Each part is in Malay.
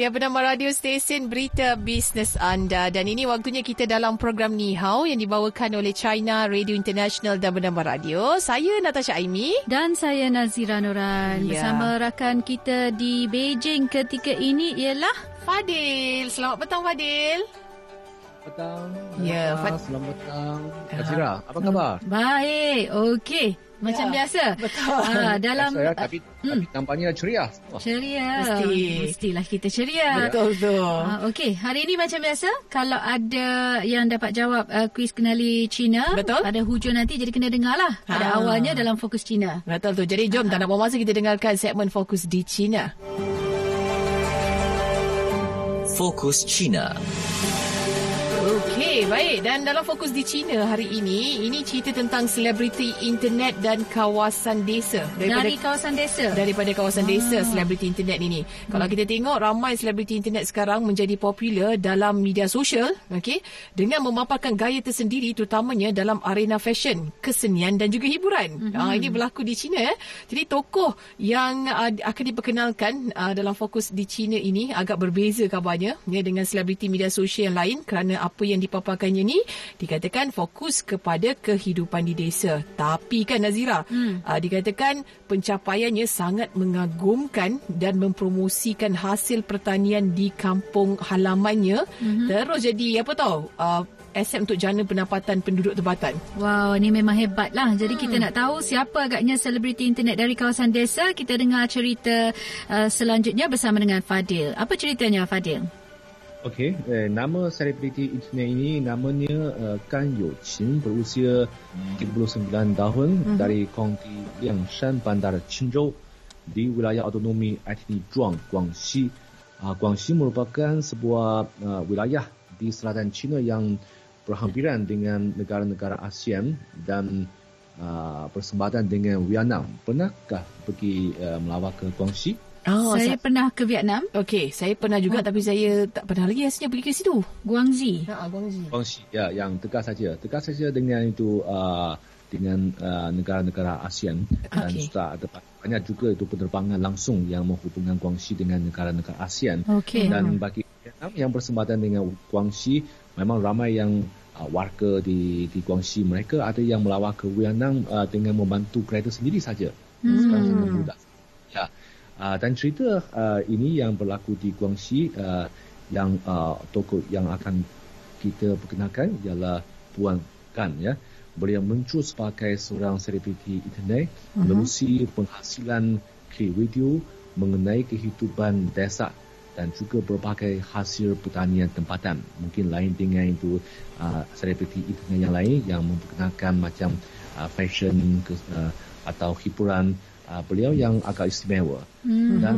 Ya, bernama radio stesen berita bisnes anda dan ini waktunya kita dalam program Ni Hao yang dibawakan oleh China Radio International dan bernama radio. Saya Natasha Aimi dan saya Nazira Nuran ya. bersama rakan kita di Beijing ketika ini ialah Fadil. Selamat petang Fadil. Petang. Ya, Fad- selamat petang. Nazira, apa khabar? Baik. Okey. Macam ya, biasa. Betul. Uh, dalam saya, tapi, uh, tapi tampaknya ceria. Oh. Ceria. Mesti. Mestilah kita ceria. Betul tu. Uh, Okey, hari ini macam biasa kalau ada yang dapat jawab uh, kuis kenali Cina Betul. pada hujung nanti jadi kena dengar lah pada Ha. awalnya dalam fokus Cina. Betul tu. Jadi jom tak nak buang masa kita dengarkan segmen fokus di China. Fokus China. Okey, baik. Dan dalam fokus di China hari ini, ini cerita tentang selebriti internet dan kawasan desa. Dari kawasan desa. daripada kawasan desa selebriti internet ini. Kalau Hmm. kita tengok ramai selebriti internet sekarang menjadi popular dalam media sosial, okey, dengan memaparkan gaya tersendiri terutamanya dalam arena fashion, kesenian dan juga hiburan. Hmm. Uh, ini berlaku di China. Eh. Jadi tokoh yang uh, akan diperkenalkan uh, dalam fokus di China ini agak berbeza kabarnya ya dengan selebriti media sosial yang lain kerana apa yang dipaparkannya ni dikatakan fokus kepada kehidupan di desa. Tapi kan Nazira, hmm. uh, dikatakan pencapaiannya sangat mengagumkan dan mempromosikan hasil pertanian di kampung halamannya. Mm-hmm. Terus jadi apa tahu? Uh, aset untuk jana pendapatan penduduk tempatan. Wow, ni memang hebat lah. Jadi hmm. kita nak tahu siapa agaknya selebriti internet dari kawasan desa. Kita dengar cerita uh, selanjutnya bersama dengan Fadil. Apa ceritanya Fadil? Okey, eh, nama selebriti internet ini namanya uh, Kan Youqin berusia 39 tahun mm-hmm. dari Kaunti Liangshan Bandar Qinzhou di wilayah otonomi etnik Zhuang, Guangxi. Uh, Guangxi merupakan sebuah uh, wilayah di selatan China yang berhampiran dengan negara-negara ASEAN dan uh, bersempatan dengan Vietnam. Pernahkah pergi uh, melawat ke Guangxi? Oh, saya sa- pernah ke Vietnam. Okey, saya pernah juga oh. tapi saya tak pernah lagi rasanya pergi ke situ. Guangxi. Ha, Guangxi. Guangxi, ya, yang dekat saja. Dekat saja dengan itu uh, dengan uh, negara-negara ASEAN okay. dan sudah ada banyak juga itu penerbangan langsung yang menghubungkan Guangxi dengan negara-negara ASEAN. Okay. Dan bagi Vietnam yang bersempatan dengan Guangxi, memang ramai yang uh, warga di di Guangxi mereka ada yang melawat ke Vietnam uh, dengan membantu kereta sendiri saja. Hmm. Sekarang sangat mudah. Ya. Uh, dan cerita uh, ini yang berlaku di Guangxi uh, yang uh, tokoh yang akan kita perkenalkan ialah Puan Gan ya. Beliau muncul sebagai seorang selebriti internet uh-huh. menerusi penghasilan klip video mengenai kehidupan desa dan juga berbagai hasil pertanian tempatan. Mungkin lain dengan itu uh, selebriti internet yang lain yang memperkenalkan macam uh, fashion ke, uh, atau hiburan uh, beliau yang agak istimewa mm-hmm. dan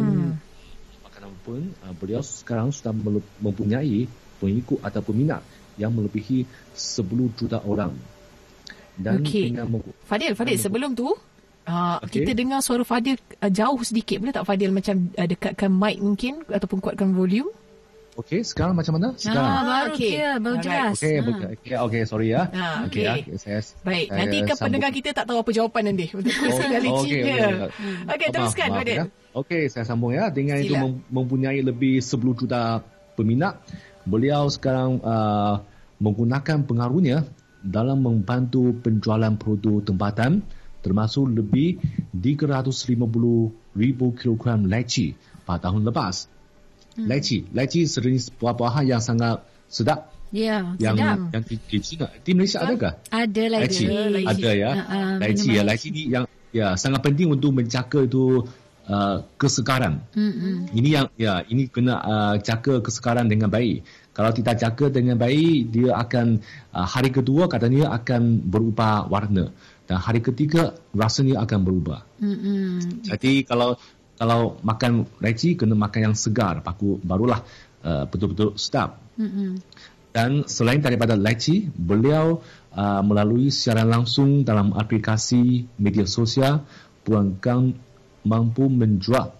bagaimanapun uh, beliau sekarang sudah mempunyai pengikut atau peminat yang melebihi 10 juta orang dan okay. dengan Fadil Fadil sebelum tu uh, okay. kita dengar suara Fadil uh, jauh sedikit boleh tak Fadil macam uh, dekatkan mic mungkin ataupun kuatkan volume Okey, sekarang macam mana? Sekarang. Ah, baru okay. clear, baru jelas. Okey, ha. okay, okay, sorry ya. Ah, okey. Okay, ya. Saya, Baik, saya nanti ke pendengar kita tak tahu apa jawapan nanti kenali oh, Cina. Okey, okay, okay, teruskan, Fadil. Ya. Okey, saya sambung ya. Dengan Sila. itu mempunyai lebih 10 juta peminat, beliau sekarang uh, menggunakan pengaruhnya dalam membantu penjualan produk tempatan termasuk lebih 350 ribu kilogram leci pada tahun lepas. Hmm. Leci, leci sejenis buah-buahan yang sangat sedap. Ya, yang, sedap. Yang di, di China, di Malaysia oh, adakah? Ada leci. leci. Ada ya. Uh, leci ya, leci ni yang ya sangat penting untuk menjaga itu uh, kesegaran. Hmm. Ini yang ya ini kena uh, jaga kesegaran dengan baik. Kalau tidak jaga dengan baik, dia akan uh, hari kedua katanya akan berubah warna dan hari ketiga rasanya akan berubah. Hmm. Jadi kalau kalau makan leci kena makan yang segar baru barulah uh, betul-betul sedap. Mm-hmm. Dan selain daripada leci, beliau uh, melalui siaran langsung dalam aplikasi media sosial, Puan Gang mampu menjual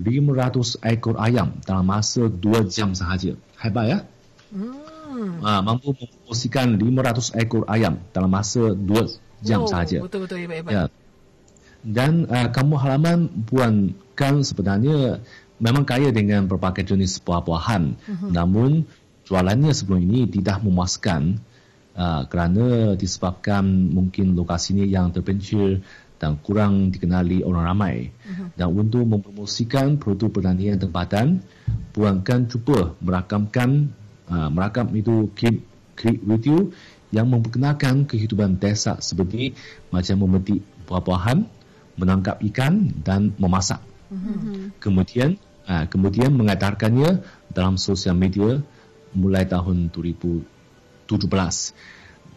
500 ekor ayam dalam masa 2 jam sahaja. Hebat ya? Hmm. Uh, mampu mempromosikan 500 ekor ayam dalam masa 2 jam Oh, sahaja. Betul-betul hebat-hebat. Ya. Dan uh, kampung halaman Puan Kan sebenarnya memang kaya dengan berbagai jenis buah-buahan. Uh-huh. Namun jualannya sebelum ini tidak memuaskan uh, kerana disebabkan mungkin lokasinya yang terpencil dan kurang dikenali orang ramai. Uh-huh. Dan untuk mempromosikan produk pertanian tempatan, Puan Kan cuba merakamkan uh, merakam itu klip, klip video yang memperkenalkan kehidupan desa seperti macam memetik buah-buahan, menangkap ikan dan memasak. Mm-hmm. Kemudian uh, kemudian mengadarkannya dalam sosial media mulai tahun 2017.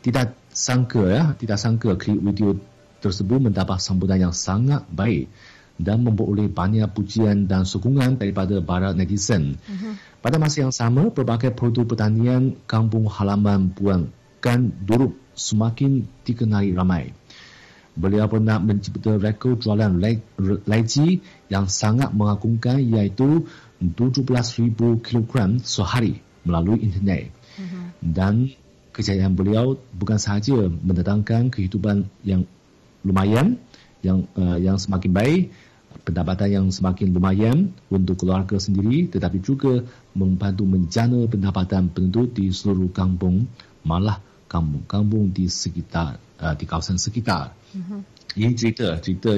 Tidak sangka ya, tidak sangka klip video tersebut mendapat sambutan yang sangat baik dan memperoleh banyak pujian dan sokongan daripada para netizen. Mm-hmm. Pada masa yang sama, berbagai produk pertanian kampung halaman Puan Kan Duruk semakin dikenali ramai. Beliau pernah mencipta rekod jualan leji yang sangat mengagumkan iaitu 17,000 kg sehari melalui internet. Mm-hmm. Dan kejayaan beliau bukan sahaja mendatangkan kehidupan yang lumayan, yang uh, yang semakin baik, pendapatan yang semakin lumayan untuk keluarga sendiri tetapi juga membantu menjana pendapatan penduduk di seluruh kampung malah kampung-kampung di sekitar uh, di kawasan sekitar. Mm-hmm. Ini cerita cerita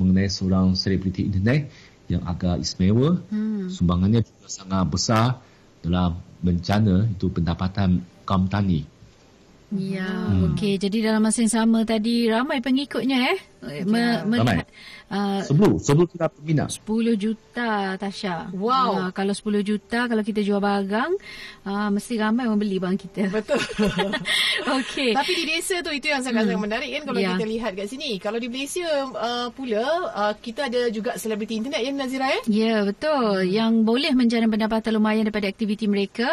mengenai seorang selebriti internet yang agak istimewa. Mm. Sumbangannya juga sangat besar dalam menjana itu pendapatan kaum tani. Ya, hmm. okey. Jadi dalam masa yang sama tadi ramai pengikutnya eh. Me- melihat uh, sebelum sebelum kita peminat 10 juta Tasha. Wow. Uh, kalau 10 juta kalau kita jual barang uh, mesti ramai membeli barang kita. Betul. okey. Tapi di desa tu itu yang sangat-sangat hmm. menarik kan kalau yeah. kita lihat kat sini. Kalau di Malaysia uh, pula uh, kita ada juga selebriti internet ya Nazira ya? Ya, yeah, betul. Yang boleh menjana pendapatan lumayan daripada aktiviti mereka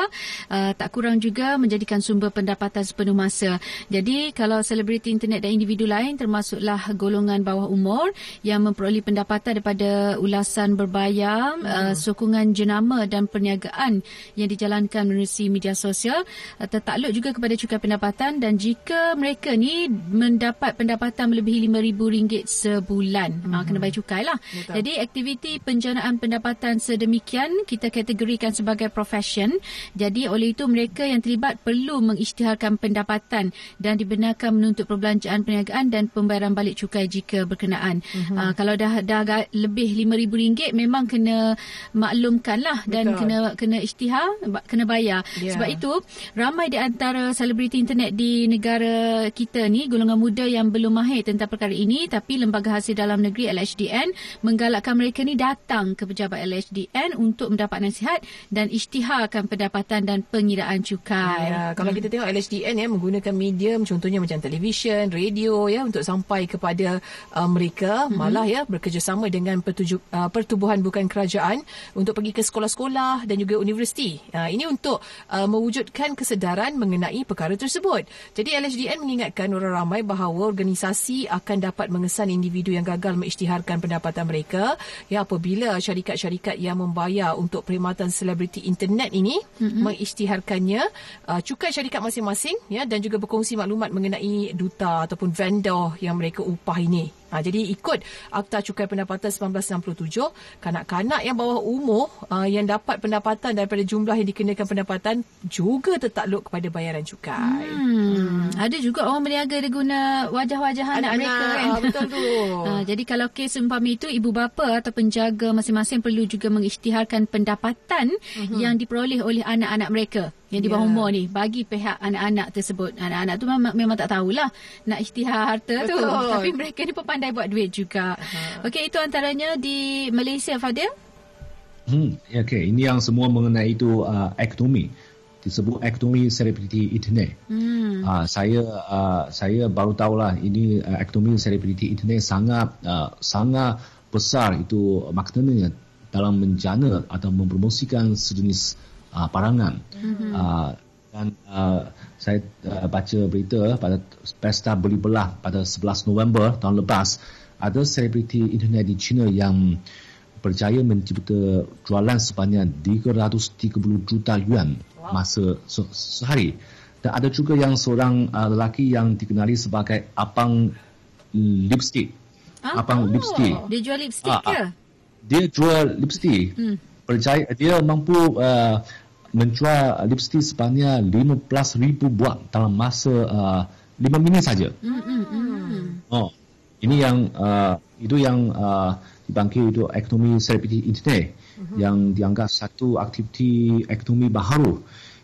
uh, tak kurang juga menjadikan sumber pendapatan sepenuh masa. Jadi kalau selebriti internet dan individu lain termasuklah golongan bawah umur yang memperoleh pendapatan daripada ulasan berbayar, hmm. uh, sokongan jenama dan perniagaan yang dijalankan menerusi media sosial uh, tertakluk juga kepada cukai pendapatan dan jika mereka ni mendapat pendapatan melebihi RM5,000 sebulan, hmm. uh, kena bayar cukai lah. Betul. Jadi aktiviti penjanaan pendapatan sedemikian kita kategorikan sebagai profession. Jadi oleh itu mereka yang terlibat perlu mengisytiharkan pendapatan dan dibenarkan menuntut perbelanjaan perniagaan dan pembayaran balik cukai jika berkenaan. Uh-huh. Uh, kalau dah dah lebih RM5,000 memang kena maklumkan lah dan Betul. kena kena isytihar, kena bayar. Yeah. Sebab itu ramai di antara selebriti internet di negara kita ni golongan muda yang belum mahir tentang perkara ini tapi Lembaga Hasil Dalam Negeri LHDN menggalakkan mereka ni datang ke pejabat LHDN untuk mendapat nasihat dan isytiharkan pendapatan dan pengiraan cukai. Ya, kalau hmm. kita tengok LHDN ya menggunakan medium contohnya macam televisyen, radio ya untuk sampai kepada uh, mereka hmm. malah ya bekerjasama dengan pertuju, uh, pertubuhan bukan kerajaan untuk pergi ke sekolah-sekolah dan juga universiti. Uh, ini untuk uh, mewujudkan kesedaran mengenai perkara tersebut. Jadi LHDN mengingatkan orang ramai bahawa organisasi akan dapat mengesan individu yang gagal mengisytiharkan pendapatan mereka ya apabila syarikat-syarikat yang membayar untuk perkhidmatan selebriti internet ini mm-hmm. mengisytiharkannya uh, cukai syarikat masing-masing ya dan juga berkongsi maklumat mengenai duta ataupun vendor yang mereka upah ini. Ha, jadi ikut Akta Cukai Pendapatan 1967, kanak-kanak yang bawah umur uh, yang dapat pendapatan daripada jumlah yang dikenakan pendapatan juga tertakluk kepada bayaran cukai. Hmm. Hmm. Ada juga orang berniaga dia guna wajah-wajah anak, anak mereka kan. Ha, betul tu. ha, jadi kalau kes umpama itu ibu bapa atau penjaga masing-masing perlu juga mengisytiharkan pendapatan uh-huh. yang diperoleh oleh anak-anak mereka yang di bawah yeah. umur ni bagi pihak anak-anak tersebut. Anak-anak tu memang, memang tak tahulah nak isytihar harta Betul. tu. Tapi mereka ni pun pandai buat duit juga. Uh-huh. Okey, itu antaranya di Malaysia, Fadil. Hmm, ya, okay. Ini yang semua mengenai itu uh, ekonomi. Disebut ekonomi selebriti internet. Hmm. Uh, saya uh, saya baru tahulah ini uh, ekonomi selebriti internet sangat uh, sangat besar itu maknanya dalam menjana atau mempromosikan sejenis uh, parangan. Mm-hmm. Uh, dan uh, saya uh, baca berita pada pesta beli belah pada 11 November tahun lepas ada selebriti internet di China yang berjaya mencipta jualan sebanyak 330 juta yuan wow. masa se- sehari. Dan ada juga yang seorang uh, lelaki yang dikenali sebagai abang lipstick. Ah, abang oh, lipstick. Dia jual lipstick Ah, ke? ah. Dia jual lipstick. Hmm. Berjaya dia mampu uh, menjual lipstick sebanyak 15,000 buah dalam masa uh, 5 minit saja. Hmm, hmm, hmm. Oh, ini yang uh, itu yang uh, dibangkit itu ekonomi selebriti internet uh-huh. yang dianggap satu aktiviti ekonomi baharu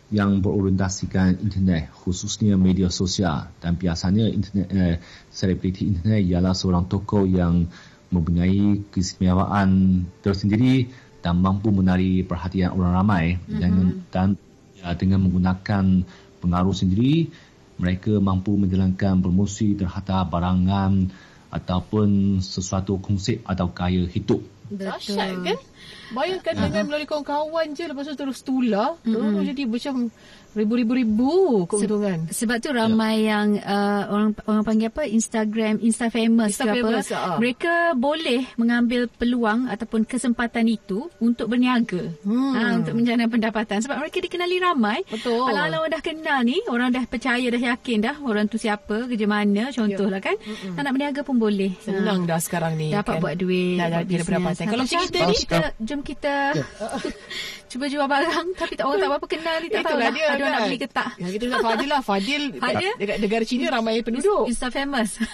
yang berorientasikan internet khususnya media sosial dan biasanya internet eh, selebriti internet ialah seorang tokoh yang mempunyai keistimewaan tersendiri dan mampu menarik perhatian orang ramai dan dan ya, dengan menggunakan pengaruh sendiri mereka mampu menjalankan promosi terhadap barangan ataupun sesuatu konsep atau gaya hidup. Dahsyat kan? Bayangkan uh-huh. dengan melalui kawan-kawan je lepas tu terus tular. Mm-hmm. Terus jadi macam ribu-ribu-ribu keuntungan. Se- sebab tu ramai ya. yang uh, orang orang panggil apa Instagram Insta famous Insta ke famous, apa. uh. Mereka boleh mengambil peluang ataupun kesempatan itu untuk berniaga. Hmm. Ha, untuk menjana pendapatan sebab mereka dikenali ramai. Betul. Kalau orang dah kenal ni, orang dah percaya dah yakin dah orang tu siapa, kerja mana contohlah kan. Mm-mm. Tak nak berniaga pun boleh. Senang Ha. dah sekarang ni. Dapat kan? buat duit. Dah, dah, buat Kalau macam macam kita kita ni, ni, kita, jom kita cuba jual barang tapi tak orang tak berapa kenal ni. Tak tahu lah dia ada orang nak kan. beli ke tak. Ya, kita nak Fadil lah. Fadil, Fadil? dekat negara China ramai penduduk. Insta famous.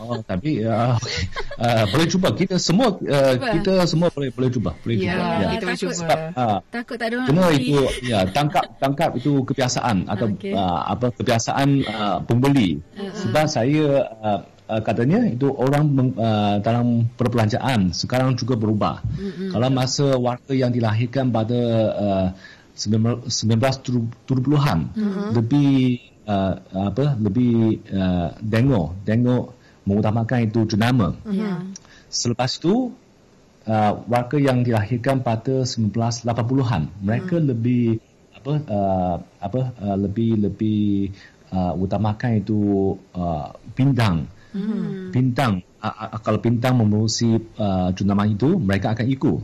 Oh, tapi uh, okay. uh, boleh cuba kita semua uh, Cuba. kita semua boleh boleh cuba boleh Ya, cuba. kita boleh takut. cuba. Sebab uh, Takut tak ada orang Cuma itu ya tangkap tangkap itu kebiasaan atau Okey. uh, apa kebiasaan uh, pembeli. Uh-huh. Sebab saya uh, uh, katanya itu orang meng, uh, dalam perbelanjaan sekarang juga berubah. Uh-huh. Kalau masa warga yang dilahirkan pada uh, 1970-an uh-huh. lebih uh, apa lebih uh, dengok dengok mengutamakan itu jenama. Ya. Selepas itu uh, warga yang dilahirkan pada 1980-an mereka hmm. lebih apa uh, apa uh, lebih lebih uh, utamakan itu uh, bintang hmm. bintang uh, kalau bintang memerusi uh, jenama itu mereka akan ikut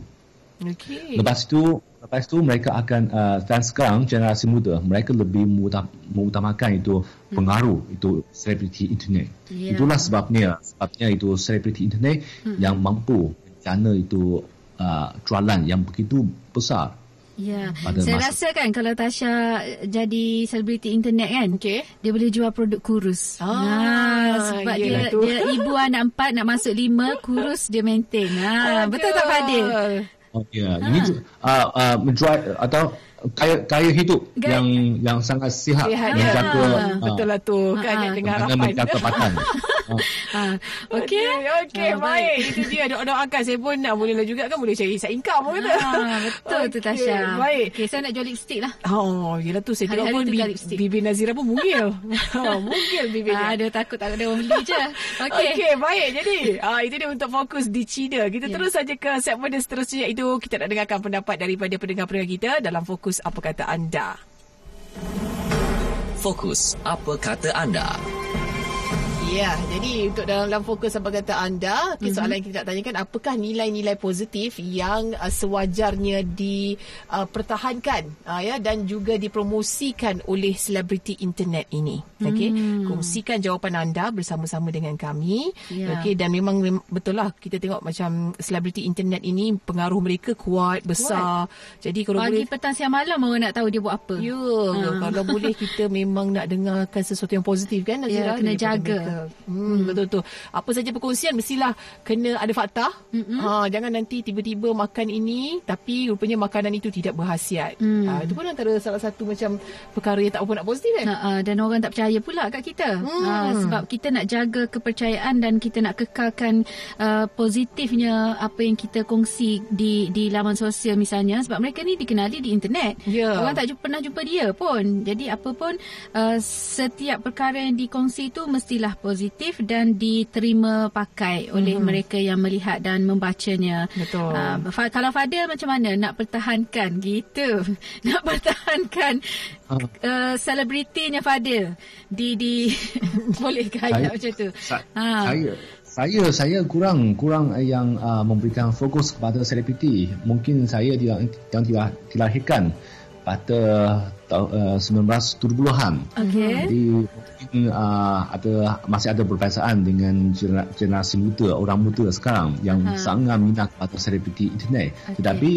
Okey. lepas itu lepas itu mereka akan uh, dan sekarang generasi muda mereka lebih mengutam, mengutamakan itu pengaruh itu selebriti internet Ya. itulah sebabnya sebabnya itu selebriti internet yang mampu menjana itu uh, jualan yang begitu besar Ya, Pada saya masa- rasa kan kalau Tasha jadi selebriti internet kan, Okey. dia boleh jual produk kurus. Ah, sebab yelah dia tu. dia ibu anak empat nak masuk lima, kurus dia maintain. Ha, betul tak Fadil? Oh ya, ini ju- uh, uh, menjual atau gaya gaya hidup Gaya- yang yang sangat sihat Sihat ya. menjaga Ah, Betul lah tu. Kan Ah. dengan dengan harapan. menjaga badan. Ah. Ha, okey. Okey, okey, Ah, baik. Itu dia doa doakan saya pun nak boleh lah juga kan boleh cari side income pun kata. Ha, betul tu Okey, Tasha. Baik. Okey, saya nak jual lipstick lah. Oh, yelah tu saya tengok pun bi- bibir Nazira pun mungil. ha, mungil bibirnya. Ha, dia takut tak ada orang beli je. Okey. Okey, okay, baik. Jadi, ah itu dia untuk fokus di China. Kita Ya. terus saja ke segmen seterusnya iaitu kita nak dengarkan pendapat daripada pendengar-pendengar kita dalam fokus apa kata anda. Fokus apa kata anda? Ya, jadi untuk dalam fokus apa kata anda, mm-hmm. soalan yang kita nak tanyakan apakah nilai-nilai positif yang uh, sewajarnya dipertahankan uh, ya dan juga dipromosikan oleh selebriti internet ini. Okey, Hmm. kongsikan jawapan anda bersama-sama dengan kami. Ya. Okey dan memang mem- betul lah kita tengok macam selebriti internet ini pengaruh mereka kuat, besar. Jadi kalau Pagi, boleh petang, siang, malam orang nak tahu dia buat apa. Ya, Ha. kalau boleh kita memang nak dengarkan sesuatu yang positif kan Nazira? Ya, kena daripada jaga. mereka. Hmm, betul tu. Apa saja perkongsian mestilah kena ada fakta. Mm-mm. Ha, jangan nanti tiba-tiba makan ini tapi rupanya makanan itu tidak berhasiat. Hmm. Ha, itu pun antara salah satu macam perkara yang tak apa nak positif kan. Ha, uh, dan orang tak percaya pula kat kita. Hmm. Ha, sebab kita nak jaga kepercayaan dan kita nak kekalkan uh, positifnya apa yang kita kongsi di di laman sosial misalnya sebab mereka ni dikenali di internet. Ya. Orang tak jumpa, pernah jumpa dia pun. Jadi apa pun uh, setiap perkara yang dikongsi itu mestilah positif dan diterima pakai oleh mereka yang melihat dan membacanya. Betul. Fa- kalau Fadil macam mana nak pertahankan gitu nak pertahankan Ah. uh, selebritinya Fadil di di boleh kaya Saya- macam tu Sa- Ha. Saya saya saya kurang kurang yang uh, memberikan fokus kepada selebriti. Mungkin saya tidak yang tidak dilahirkan pada uh, 1970-an. Okey. Jadi mungkin uh, ada masih ada perbezaan dengan generasi muda, orang muda sekarang yang uh sangat minat pada selebriti internet. Okay. Tetapi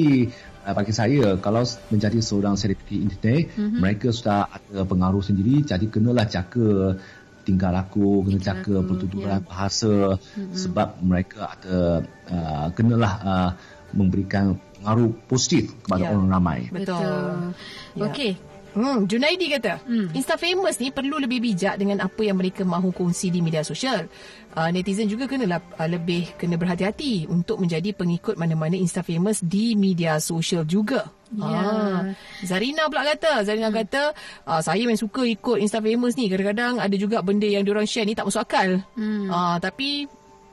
uh, bagi saya kalau menjadi seorang selebriti internet, uh-huh. mereka sudah ada pengaruh sendiri jadi kenalah jaga tingkah laku, kena jaga pertuturan yeah. bahasa uh-huh. sebab mereka ada uh, kenalah uh, memberikan pengaruh positif kepada yeah. orang ramai. Betul. Yeah. Okey. Hmm, Junaidi kata, hmm. Insta famous ni perlu lebih bijak dengan apa yang mereka mahu kongsi di media sosial. Uh, netizen juga kena uh, lebih kena berhati-hati untuk menjadi pengikut mana-mana Insta famous di media sosial juga. Ya. Ah. Zarina pula kata, Zarina hmm. kata, uh, saya memang suka ikut Insta famous ni. Kadang-kadang ada juga benda yang diorang share ni tak masuk akal. Hmm. Uh, tapi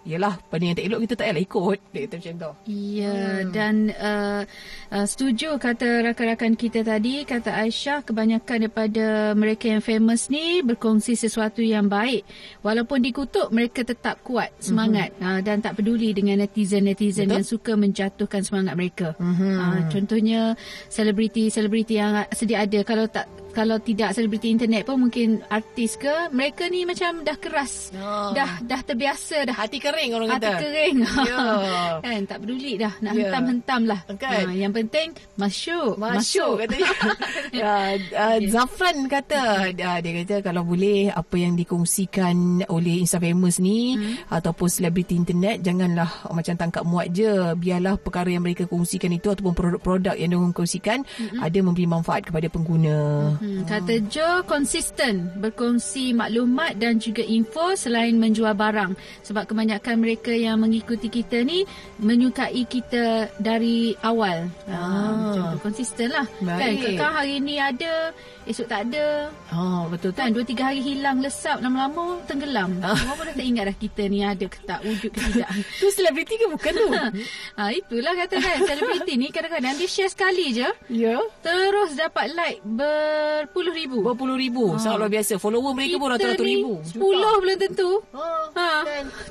Yelah, benda yang tak elok kita tak payah ikut. Dia kata macam tu. Ya, hmm. dan uh, uh, setuju kata rakan-rakan kita tadi, kata Aisyah, kebanyakan daripada mereka yang famous ni berkongsi sesuatu yang baik. Walaupun dikutuk, mereka tetap kuat semangat hmm uh, dan tak peduli dengan netizen-netizen yang suka menjatuhkan semangat mereka. hmm Uh, contohnya, selebriti-selebriti yang sedia ada. Kalau tak kalau tidak selebriti internet pun mungkin artis ke mereka ni macam dah keras oh. dah dah terbiasa dah hati kering orang hati kata hati kering yeah. kan tak peduli dah nak yeah. hentam-hentam lah kan? ha, yang penting masuk masuk, katanya ya, uh, okay. Zafran kata uh, dia kata kalau boleh apa yang dikongsikan oleh Insta famous ni hmm. ataupun selebriti internet janganlah macam tangkap muat je biarlah perkara yang mereka kongsikan itu ataupun produk-produk yang mereka kongsikan hmm. ada memberi manfaat kepada pengguna Hmm, kata Joe konsisten berkongsi maklumat dan juga info selain menjual barang. Sebab kebanyakan mereka yang mengikuti kita ni menyukai kita dari awal. Ah. Ha, konsisten lah. Kan, kekal hari ni ada, esok tak ada. Oh, betul kan? Dua tiga hari hilang, lesap, lama-lama tenggelam. Oh. Orang dah tak ingat dah kita ni ada ke tak, wujud ke tidak. tu selebriti ke bukan tu? ha, itulah kata kan, selebriti ni kadang-kadang dia share sekali je. Ya. Yeah. Terus dapat like ber berpuluh ribu. Berpuluh ribu. Ha. Sangat luar biasa. Follower mereka pun ratus-ratus ribu. Sepuluh belum tentu. Ha. ha.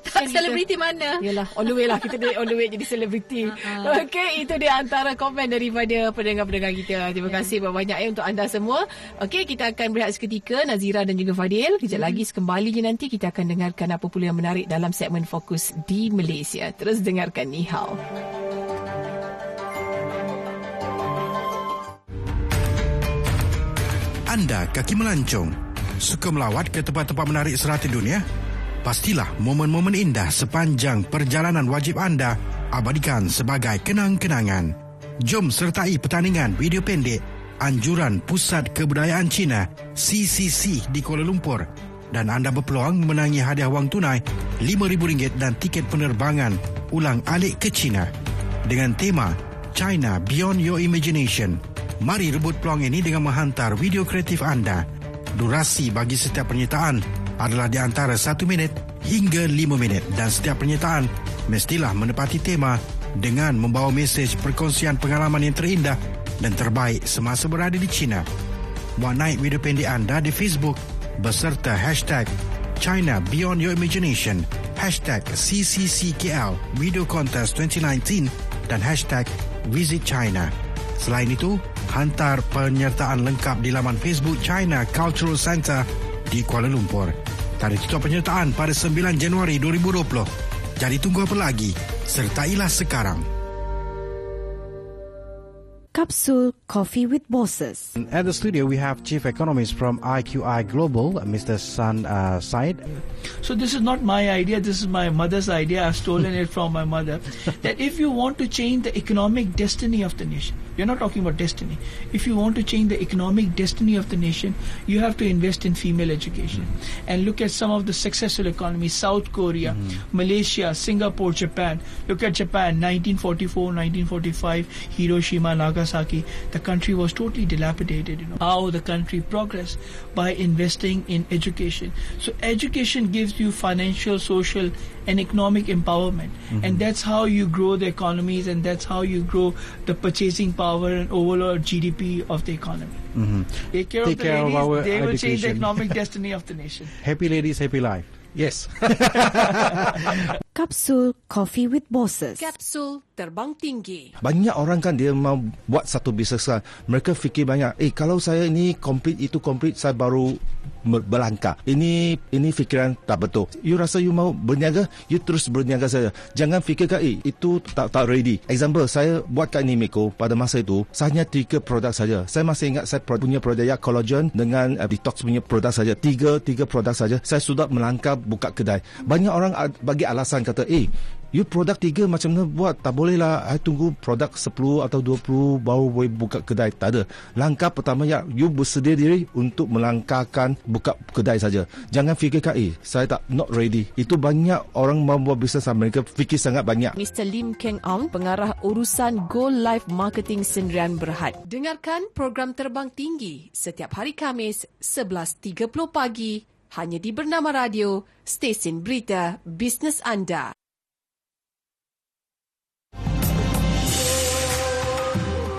Tak selebriti mana. Yalah. On the way lah. Kita on the way jadi selebriti. Ha. Okay. Itu dia antara komen daripada pendengar-pendengar kita. Terima ya. kasih banyak-banyak ya untuk anda semua. Okay. Kita akan berehat seketika. Nazira dan juga Fadil. Kejap hmm. lagi sekembalinya nanti kita akan dengarkan apa pula yang menarik dalam segmen Fokus di Malaysia. Terus dengarkan Ni Hao. anda kaki melancong, suka melawat ke tempat-tempat menarik serata dunia? Pastilah momen-momen indah sepanjang perjalanan wajib anda abadikan sebagai kenang-kenangan. Jom sertai pertandingan video pendek Anjuran Pusat Kebudayaan Cina CCC di Kuala Lumpur. Dan anda berpeluang memenangi hadiah wang tunai RM5,000 dan tiket penerbangan ulang alik ke China. Dengan tema China Beyond Your Imagination – Mari rebut peluang ini dengan menghantar video kreatif anda. Durasi bagi setiap penyertaan adalah di antara 1 minit hingga 5 minit. Dan setiap penyertaan mestilah menepati tema dengan membawa mesej perkongsian pengalaman yang terindah dan terbaik semasa berada di China. Buat naik video pendek anda di Facebook beserta hashtag China Beyond Your Imagination, hashtag CCCKL Video Contest 2019 dan hashtag Visit China. Selain itu, hantar penyertaan lengkap di laman Facebook China Cultural Center di Kuala Lumpur. Tarikh tutup penyertaan pada 9 Januari 2020. Jadi tunggu apa lagi? Sertailah sekarang. Capsule Coffee with Bosses. At the studio, we have Chief Economist from IQI Global, Mr. San uh, Said. So this is not my idea. This is my mother's idea. I've stolen it from my mother. That if you want to change the economic destiny of the nation, we're not talking about destiny. If you want to change the economic destiny of the nation, you have to invest in female education. Mm-hmm. And look at some of the successful economies, South Korea, mm-hmm. Malaysia, Singapore, Japan. Look at Japan, 1944, 1945, Hiroshima, Nagasaki. Nagasaki, the country was totally dilapidated. You know how the country progressed by investing in education. So education gives you financial, social, and economic empowerment, mm-hmm. and that's how you grow the economies, and that's how you grow the purchasing power and overall GDP of the economy. Mm-hmm. Take care, Take of, the care ladies, of our they education. will change the economic destiny of the nation. Happy ladies, happy life. Yes. Capsule Coffee with Bosses. Kapsul terbang tinggi. Banyak orang kan dia mau buat satu bisnes kan. Mereka fikir banyak, eh kalau saya ini complete itu complete saya baru berlangkah. Ini ini fikiran tak betul. You rasa you mau berniaga, you terus berniaga saja. Jangan fikirkan eh itu tak tak ready. Example saya buat kat Nimiko pada masa itu saya hanya tiga produk saja. Saya masih ingat saya punya produk ya collagen dengan uh, detox punya produk saja. Tiga tiga produk saja. Saya sudah melangkah buka kedai. Banyak orang bagi alasan kata, eh, you produk tiga macam mana buat? Tak boleh lah, I tunggu produk 10 atau 20 baru boleh buka kedai. Tak ada. Langkah pertama ya, you bersedia diri untuk melangkahkan buka kedai saja. Jangan fikirkan, eh, saya tak not ready. Itu banyak orang membuat bisnes Amerika fikir sangat banyak. Mr. Lim Keng Ong, pengarah urusan Go Life Marketing Sendirian Berhad. Dengarkan program Terbang Tinggi setiap hari Kamis 11.30 pagi hanya di Bernama Radio, stesen berita bisnes anda.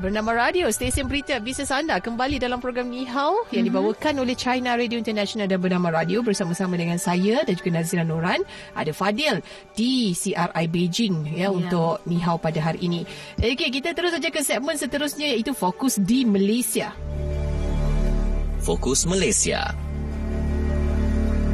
Bernama Radio Stesen Berita Bisnes Anda kembali dalam program Ni Hao yang mhm. dibawakan oleh China Radio International dan bernama Radio bersama-sama dengan saya dan juga Nazira Noran ada Fadil di CRI Beijing ya, ya. untuk Ni Hao pada hari ini. Okey, kita terus saja ke segmen seterusnya iaitu fokus di Malaysia. Fokus Malaysia.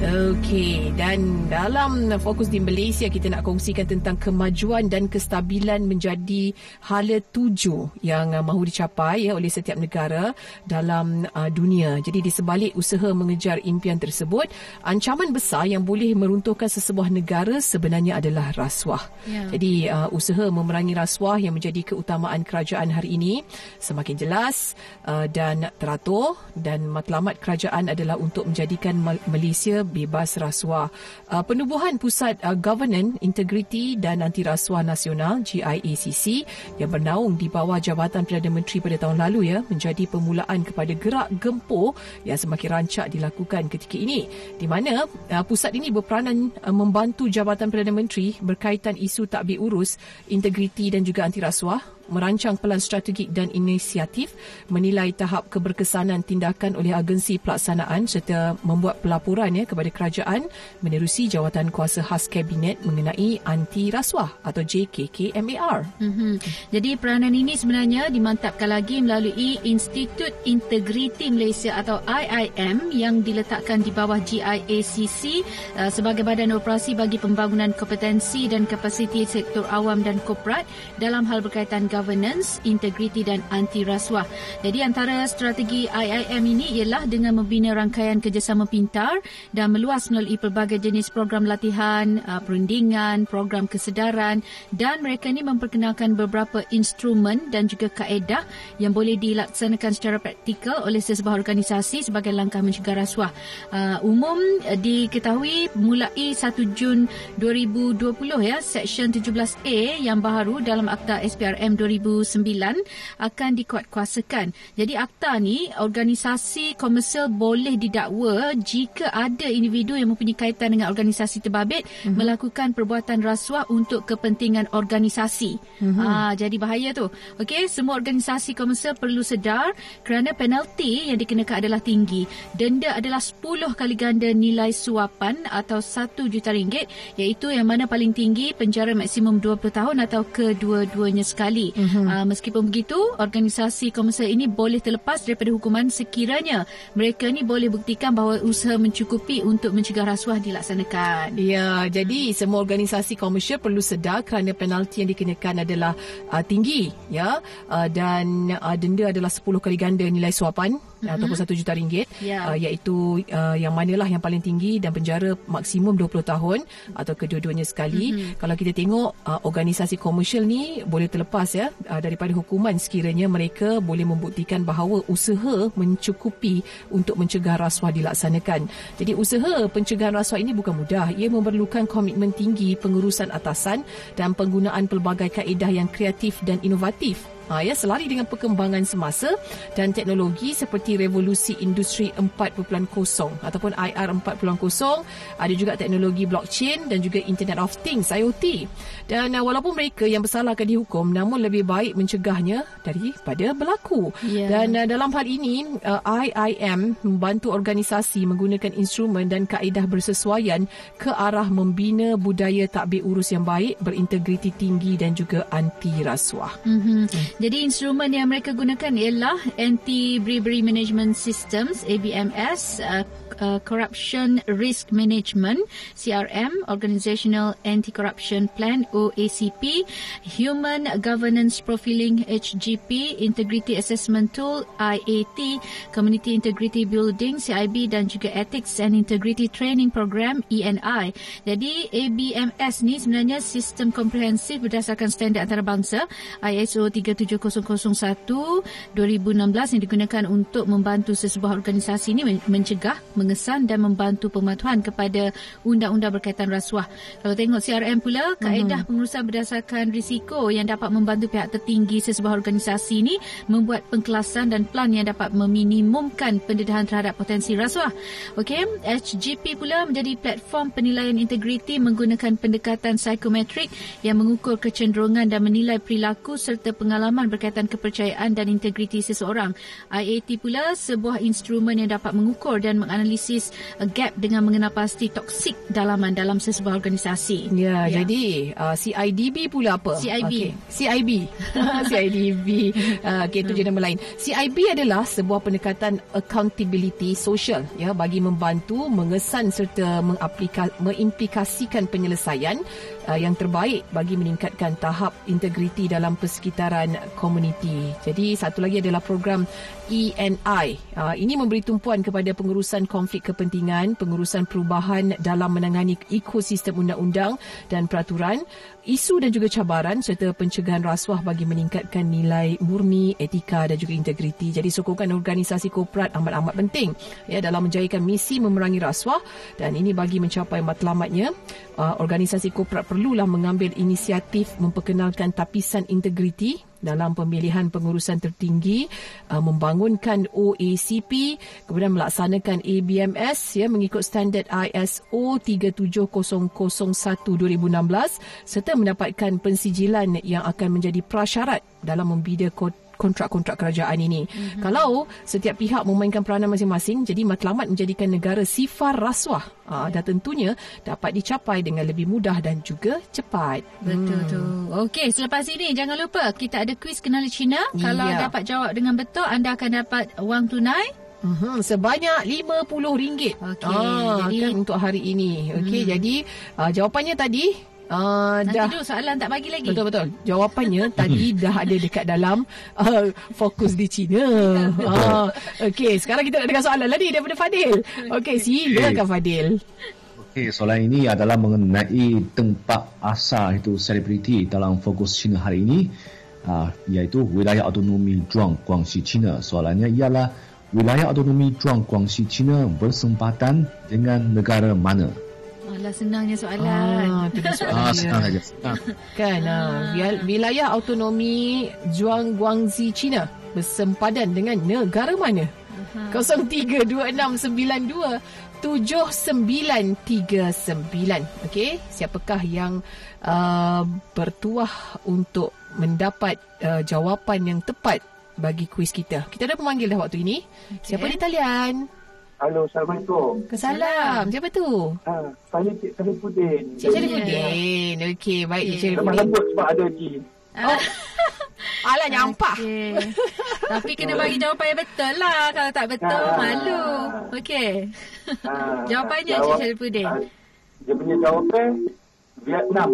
Okey, dan dalam fokus di Malaysia kita nak kongsikan tentang kemajuan dan kestabilan menjadi hala tuju yang uh, mahu dicapai ya oleh setiap negara dalam uh, dunia. Jadi di sebalik usaha mengejar impian tersebut, ancaman besar yang boleh meruntuhkan sesebuah negara sebenarnya adalah rasuah. Ya. Jadi uh, usaha memerangi rasuah yang menjadi keutamaan kerajaan hari ini semakin jelas uh, dan teratur dan matlamat kerajaan adalah untuk menjadikan Malaysia bebas rasuah. Uh, penubuhan Pusat uh, Governance, Integriti dan Anti Rasuah Nasional GIACC yang bernaung di bawah Jabatan Perdana Menteri pada tahun lalu ya menjadi permulaan kepada gerak gempur yang semakin rancak dilakukan ketika ini di mana uh, pusat ini berperanan uh, membantu Jabatan Perdana Menteri berkaitan isu takbir urus, integriti dan juga anti rasuah merancang pelan strategik dan inisiatif, menilai tahap keberkesanan tindakan oleh agensi pelaksanaan serta membuat pelaporan ya kepada kerajaan menerusi jawatan kuasa khas kabinet mengenai anti rasuah atau JKKMAR. Mm-hmm. Jadi peranan ini sebenarnya dimantapkan lagi melalui Institut Integriti Malaysia atau IIM yang diletakkan di bawah GIACC uh, sebagai badan operasi bagi pembangunan kompetensi dan kapasiti sektor awam dan korporat dalam hal berkaitan governance, integriti dan anti rasuah. Jadi antara strategi IIM ini ialah dengan membina rangkaian kerjasama pintar dan meluas melalui pelbagai jenis program latihan, uh, perundingan, program kesedaran dan mereka ini memperkenalkan beberapa instrumen dan juga kaedah yang boleh dilaksanakan secara praktikal oleh sesebuah organisasi sebagai langkah mencegah rasuah. Uh, umum uh, diketahui mulai 1 Jun 2020 ya, Seksyen 17A yang baru dalam Akta SPRM 2009 akan dikuatkuasakan. Jadi akta ni organisasi komersial boleh didakwa jika ada individu yang mempunyai kaitan dengan organisasi terbabit mm-hmm. melakukan perbuatan rasuah untuk kepentingan organisasi. Mm-hmm. Ha, jadi bahaya tu. Okey, semua organisasi komersial perlu sedar kerana penalti yang dikenakan adalah tinggi. Denda adalah 10 kali ganda nilai suapan atau 1 juta ringgit iaitu yang mana paling tinggi penjara maksimum 20 tahun atau kedua-duanya sekali. Mm-hmm. Uh, meskipun begitu, organisasi komersial ini boleh terlepas daripada hukuman sekiranya mereka ni boleh buktikan bahawa usaha mencukupi untuk mencegah rasuah dilaksanakan. Ya, jadi semua organisasi komersial perlu sedar kerana penalti yang dikenakan adalah uh, tinggi ya uh, dan uh, denda adalah 10 kali ganda nilai suapan mm-hmm. ataupun satu juta ringgit Ya. uh, iaitu uh, yang manalah yang paling tinggi dan penjara maksimum 20 tahun atau kedua-duanya sekali. Mm-hmm. Kalau kita tengok uh, organisasi komersial ni boleh terlepas ya uh, daripada hukuman sekiranya mereka boleh membuktikan bahawa usaha mencukupi untuk mencegah rasuah dilaksanakan. Jadi usaha pencegahan rasuah ini bukan mudah. Ia memerlukan komitmen tinggi pengurusan atasan dan penggunaan pelbagai kaedah yang kreatif dan inovatif Ha, ya, selari dengan perkembangan semasa dan teknologi seperti revolusi industri 4.0 ataupun IR 4.0, ada juga teknologi blockchain dan juga Internet of Things IoT. Dan uh, walaupun mereka yang bersalah akan dihukum, namun lebih baik mencegahnya daripada berlaku. Ya. Dan uh, dalam hal ini, uh, IIM membantu organisasi menggunakan instrumen dan kaedah bersesuaian ke arah membina budaya takbir urus yang baik, berintegriti tinggi dan juga anti rasuah. Mm-hmm. Jadi instrumen yang mereka gunakan ialah Anti-Bribery Management Systems ABMS, uh, uh, Corruption Risk Management CRM, Organizational Anti-Corruption Plan OACP, Human Governance Profiling HGP, Integrity Assessment Tool IAT, Community Integrity Building CIB dan juga Ethics and Integrity Training Program ENI. Jadi ABMS ni sebenarnya sistem komprehensif berdasarkan standard antarabangsa ISO 37001 2016 yang digunakan untuk membantu sesebuah organisasi ini men- mencegah, mengesan dan membantu pematuhan kepada undang-undang berkaitan rasuah. Kalau tengok CRM pula, kaedah pengurusan berdasarkan risiko yang dapat membantu pihak tertinggi sesebuah organisasi ini membuat pengkelasan dan plan yang dapat meminimumkan pendedahan terhadap potensi rasuah. Okey, HGP pula menjadi platform penilaian integriti menggunakan pendekatan psikometrik yang mengukur kecenderungan dan menilai perilaku serta pengalaman berkaitan kepercayaan dan integriti seseorang. IAT pula sebuah instrumen yang dapat mengukur dan menganalisis uh, gap dengan mengenal pasti toksik dalaman dalam sesebuah organisasi. Ya, ya. jadi uh, CIDB pula apa? CIB. Okay. CIB. CIDB. Uh, okay, itu je nama lain. CIB adalah sebuah pendekatan accountability social ya bagi membantu mengesan serta mengaplika, mengimplikasikan penyelesaian yang terbaik bagi meningkatkan tahap integriti dalam persekitaran komuniti. Jadi satu lagi adalah program ENI. Uh, ini memberi tumpuan kepada pengurusan konflik kepentingan, pengurusan perubahan dalam menangani ekosistem undang-undang dan peraturan, isu dan juga cabaran serta pencegahan rasuah bagi meningkatkan nilai murni, etika dan juga integriti. Jadi sokongan organisasi korporat amat-amat penting ya dalam menjayakan misi memerangi rasuah dan ini bagi mencapai matlamatnya uh, organisasi korporat perlulah mengambil inisiatif memperkenalkan tapisan integriti dalam pemilihan pengurusan tertinggi uh, membangunkan OACP kemudian melaksanakan ABMS ya mengikut standard ISO 37001 2016 serta mendapatkan pensijilan yang akan menjadi prasyarat dalam membina kontrak-kontrak kerajaan ini. Mm-hmm. Kalau setiap pihak memainkan peranan masing-masing, jadi matlamat menjadikan negara sifar rasuah aa, dan tentunya dapat dicapai dengan lebih mudah dan juga cepat. Betul tu. Okey, selepas ini jangan lupa kita ada kuis kenali Cina. Kalau Ya. dapat jawab dengan betul, anda akan dapat wang tunai. Mm-hmm, sebanyak RM50. Okey, ah, jadi- kan untuk hari ini. Okey, jadi uh, jawapannya tadi uh, Nanti dah dulu soalan tak bagi lagi. Betul betul. Jawapannya tadi dah ada dekat dalam uh, fokus di China. uh, Okey, sekarang kita nak dengar soalan lagi daripada Fadil. Okey, silakan Fadil. Okey, soalan ini adalah mengenai tempat asal itu selebriti dalam fokus China hari ini, uh, iaitu wilayah autonomi Zhuang Guangxi China. Soalannya ialah wilayah autonomi Zhuang Guangxi China bersempatan dengan negara mana? Alah senangnya soalan. Ah, soalan Ah, senang saja. Senang. Kan, ah, wil- wilayah autonomi Zhuang Guangxi China bersempadan dengan negara mana? 032692 7939. Okey, siapakah yang uh, bertuah untuk mendapat uh, jawapan yang tepat bagi kuis kita? Kita dah pemanggil dah waktu ini. Okay. Siapa di talian? Halo, Assalamualaikum. Kesalam. Siapa tu? Ha, saya Cik Sarifudin. Cik Syarifuddin. Okey, baik Cik Lemah Syarifuddin. lembut sebab ada jin. Oh. Alah nyampah. Okey. Tapi kena bagi jawapan yang betul lah. Kalau tak betul, Ah. malu. Okey. Ha, Jawapannya jawab- Cik Syarifuddin. ha, Dia punya jawapan Vietnam.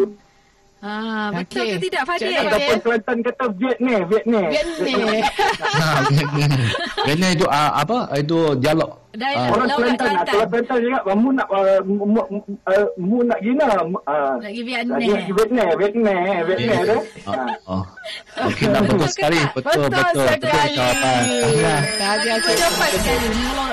Ah, betul Okey. ke tidak Fadil? Cakap Ataupun Kelantan kata Vietnam, Vietnam. Vietnam. Ha, Vietnam. Vietnam itu uh, apa? Itu dialog. Dialog. Orang Logat Kelantan, Kelantan. kalau Kelantan cakap, mu nak, uh, mu, uh, mu nak gina. Uh, Nak pergi Vietnam. Nak pergi Vietnam, Vietnam, Vietnam tu. Oh, oh. Okey, tak betul sekali. Betul, betul, betul. sekali. jawapan. Tahniah. Tahniah. Betul jawapan sekali.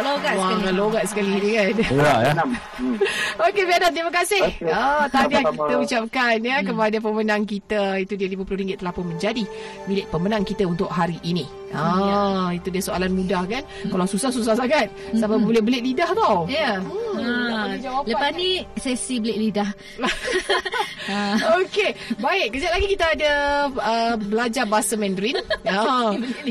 Logat Wah, sekali. logat sekali ni kan. Murah ya. Enam. Hmm. Okey, Fiana, terima kasih. Oh, Sama-sama. kita ucapkan ya kepada pemenang kita. Itu dia RM50 telah pun menjadi milik pemenang kita untuk hari ini. Ah, itu dia soalan mudah kan. Kalau susah-susah sangat. Sampai boleh belit lidah tau. Ya. Hmm, nak Ha. jawapan. Lepas ni sesi belik lidah. ha. Okey, baik. Kejap lagi kita ada uh, belajar bahasa Mandarin. Ya.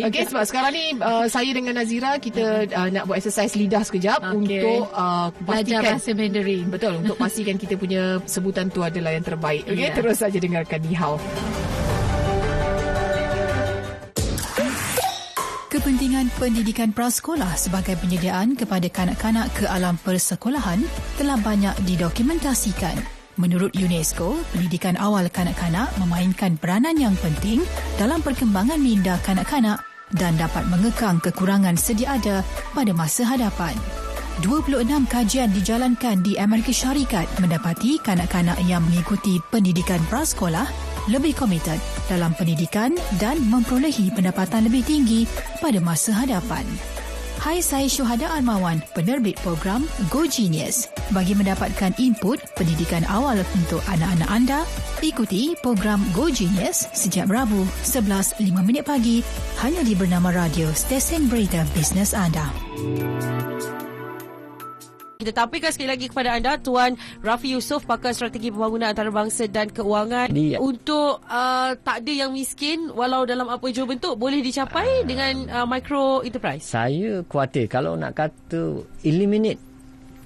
Okey, sebab sekarang ni uh, saya dengan Nazira kita uh, nak buat exercise lidah sekejap Okey. untuk uh, Belajar bahasa Mandarin. Betul untuk pastikan kita punya sebutan tu adalah yang terbaik. Okey, Ya. terus saja dengarkan Ni Hao. Kepentingan pendidikan prasekolah sebagai penyediaan kepada kanak-kanak ke alam persekolahan telah banyak didokumentasikan. Menurut UNESCO, pendidikan awal kanak-kanak memainkan peranan yang penting dalam perkembangan minda kanak-kanak dan dapat mengekang kekurangan sedia ada pada masa hadapan. 26 kajian dijalankan di Amerika Syarikat mendapati kanak-kanak yang mengikuti pendidikan prasekolah lebih komited dalam pendidikan dan memperolehi pendapatan lebih tinggi pada masa hadapan. Hai saya Syuhada Armawan, penerbit program Go Genius. Bagi mendapatkan input pendidikan awal untuk anak-anak anda, ikuti program Go Genius setiap Rabu 11.05 minit pagi hanya di bernama radio stesen berita bisnes anda. Kita tampilkan sekali lagi kepada anda Tuan Rafi Yusof pakar strategi pembangunan antarabangsa dan keuangan Dia- untuk uh, tak ada yang miskin walau dalam apa jua bentuk boleh dicapai dengan uh, micro enterprise. Saya khawatir kalau nak kata eliminate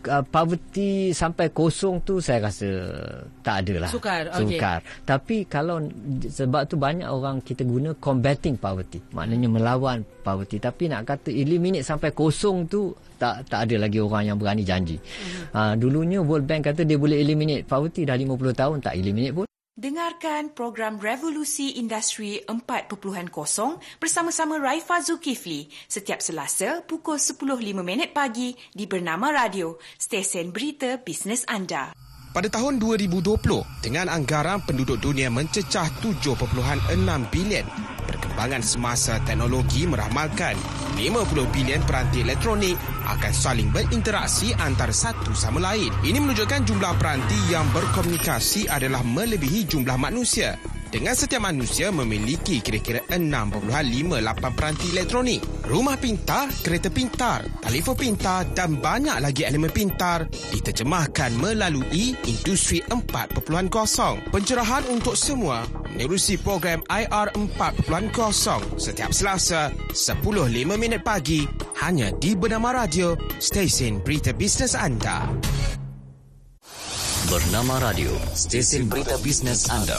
uh, poverty sampai kosong tu saya rasa tak ada lah. Sukar, okey. Sukar. Tapi kalau sebab tu banyak orang kita guna combating poverty. Maknanya melawan poverty. Tapi nak kata eliminate sampai kosong tu tak tak ada lagi orang yang berani janji. Mhm. Uh, dulunya World Bank kata dia boleh eliminate poverty dah 50 tahun tak eliminate pun. Dengarkan program Revolusi Industri 4.0 bersama-sama Raifa Zulkifli setiap Selasa pukul 10.05 minit pagi di Bernama Radio, stesen berita bisnes anda. Pada tahun 2020, dengan anggaran penduduk dunia mencecah 7.6 bilion, perkembangan semasa teknologi meramalkan 50 bilion peranti elektronik akan saling berinteraksi antara satu sama lain. Ini menunjukkan jumlah peranti yang berkomunikasi adalah melebihi jumlah manusia. Dengan setiap manusia memiliki kira-kira 6.58 peranti elektronik. Rumah pintar, kereta pintar, telefon pintar dan banyak lagi elemen pintar diterjemahkan melalui Industri 4.0. Pencerahan untuk semua menerusi program IR 4.0 setiap Selasa 10.05 minit pagi hanya di Bernama Radio, stesen berita bisnes anda. Bernama Radio, stesen berita bisnes anda.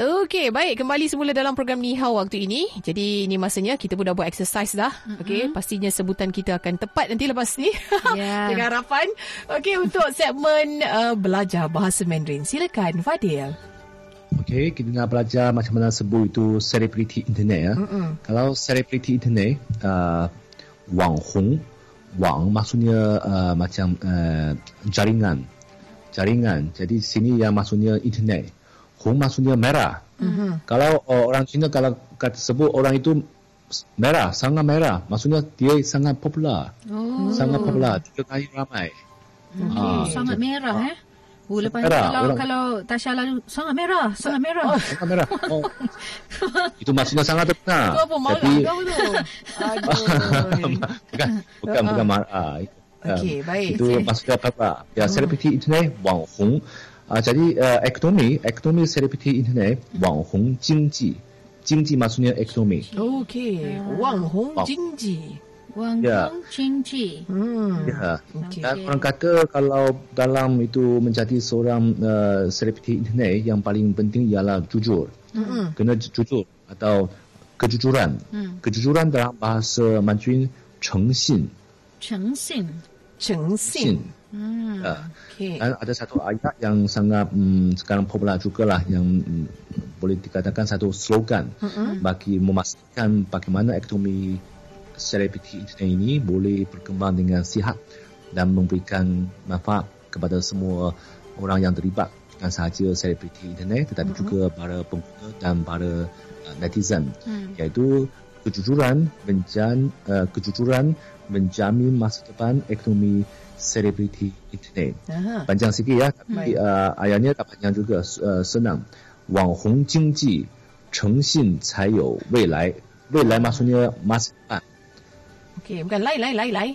Okey, baik. Kembali semula dalam program Ni Hao waktu ini. Jadi, ini masanya kita pun dah buat exercise dah. Mm-hmm. Okey, pastinya sebutan kita akan tepat nanti lepas ni. Ya. Dengan harapan. Okey, untuk segmen uh, belajar bahasa Mandarin. Silakan, Fadil. Okey, kita nak belajar macam mana sebut itu selebriti internet ya. Mm-mm. Kalau selebriti internet, uh, wang hong, wang maksudnya uh, macam uh, jaringan, jaringan. Jadi sini yang maksudnya internet. Hong maksudnya merah. Mm-hmm. Kalau uh, orang Cina kalau kata sebut orang itu merah, sangat merah, maksudnya dia sangat popular. Oh. Sangat popular, diketahui ramai. Okay. Ah, sangat merah eh. Oh, lepas ni Merah, kalau orang- kalau Tasha lalu sangat merah, sangat merah. Oh. Sangat merah. Oh. itu maksudnya sangat terkenal. Kau apa marah Jadi, kau tu? Aduh. bukan bukan bukan marah. Okey, baik. Itu maksudnya apa? Ya, selebriti internet wang hong. Uh, jadi uh, ekonomi ekonomi selebriti internet wang hong jingji Jingji maksudnya ekonomi. Okey. Wang Hong Wang. Jingji. Wang Ya. Hong Jingji. Hmm. Ya. Dan orang kata kalau dalam itu menjadi seorang uh, selebriti internet yang paling penting ialah jujur. Mm-mm. Kena ju- jujur atau kejujuran. Hmm. Kejujuran dalam bahasa Mandarin 诚信. Cheng Xin. Cheng Xin. Hmm. Ya. Okey. Dan ada satu ayat yang sangat mm, sekarang popular juga lah yang mm, boleh dikatakan satu slogan Mm-mm. bagi memastikan bagaimana ekonomi selebriti internet ini boleh berkembang dengan sihat dan memberikan manfaat kepada semua orang yang terlibat bukan sahaja selebriti internet tetapi Mm-mm. juga para pengguna dan para uh, netizen Hmm. iaitu kejujuran menjan uh, kejujuran menjamin masa depan ekonomi selebriti itu ni. Panjang sikit ya. Tapi uh, ayahnya tak panjang juga. Uh, senang. Wang hong jing ji, cheng xin cai you wei lai. Wei lai maksudnya masa ah. depan. Okey, bukan lai, lai, lai, lai.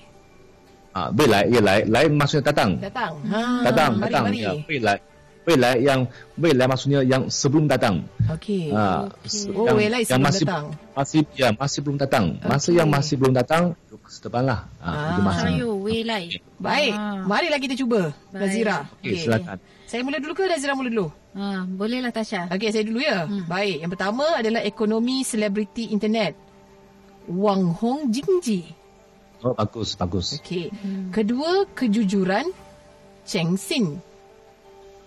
Ah, uh, wei lai, Wei lai. Lai maksudnya datang. Datang. Ha, datang, datang. Mari. Ya, wei lai. Wilayah yang wilayah maksudnya yang sebelum datang. Okey. Ha, okay. Oh, wilayah sebelum yang masih, datang. Masih ya, masih belum datang. Okay. Masa yang masih belum datang, duduk setepanlah. Ha, ah, uh, masa. Ayuh, wilayah. Baik. Ha. Marilah kita cuba, Baik. Nazira. Okey, okay. silakan. Saya mula dulu ke Nazira mula dulu? Ah, ha, bolehlah Tasha. Okey, saya dulu ya. Hmm. Baik. Yang pertama adalah ekonomi selebriti internet. Wang Hong Jingji. Oh, bagus, bagus. Okey. Hmm. Kedua, kejujuran Cheng Xin.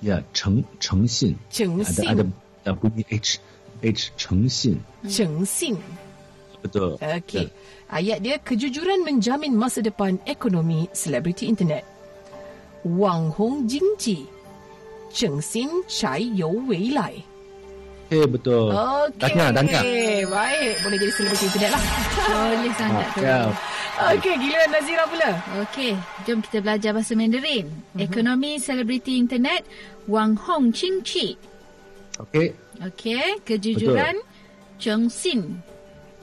Ya, 诚诚信。诚信 Ada ada ada bunyi H H 诚信。 Cheng Xin. Betul. Okey. Ayat dia kejujuran menjamin masa depan ekonomi selebriti internet. Wang Hong Jingji. Cheng Xin Chai You Wei Lai. Okey, betul. Okey. Tahniah, tahniah. Baik, boleh jadi selebriti internet lah. Boleh sangat tu. Okey, giliran Nazira pula. Okey, jom kita belajar bahasa Mandarin. Uh-huh. Ekonomi selebriti internet Wang Hong Ching Chi. Okey. Okey, kejujuran Cheng Xin.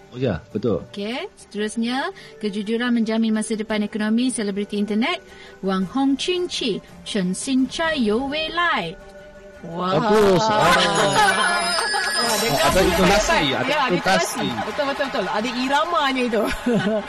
Oh ya, betul. Okey, seterusnya kejujuran menjamin masa depan ekonomi selebriti internet Wang Hong Ching Chi. Chen Xin Chai Yo Wei Lai. 我过又。Wah, dengar Ada intonasi, ada ya, ada intonasi. Betul, betul, betul. Ada iramanya itu.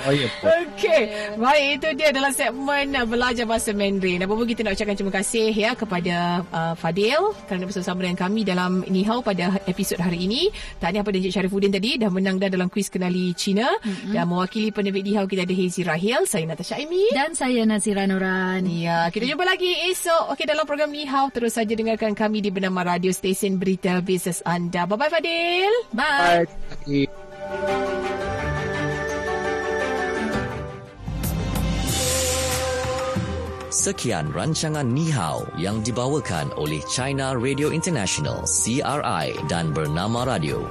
Oh ya, betul. Okey, baik itu dia dalam segmen uh, belajar bahasa Mandarin. Apa pun kita nak ucapkan terima kasih ya kepada uh, Fadil kerana bersama dengan kami dalam Nihau pada episod hari ini. Tahniah pada Encik Syarifuddin tadi dah menang dah dalam kuis kenali Cina mm-hmm. dan mewakili penerbit Nihau kita ada Hazy Rahil, saya Natasha Aimi dan saya Nazira Nuran. Ya, kita jumpa lagi esok okey dalam program Nihau terus saja dengarkan kami di bernama radio stesen berita bisnes anda. Bye bye Fadil. Bye. Bye. Sekian rancangan Ni Hao yang dibawakan oleh China Radio International CRI dan Bernama Radio.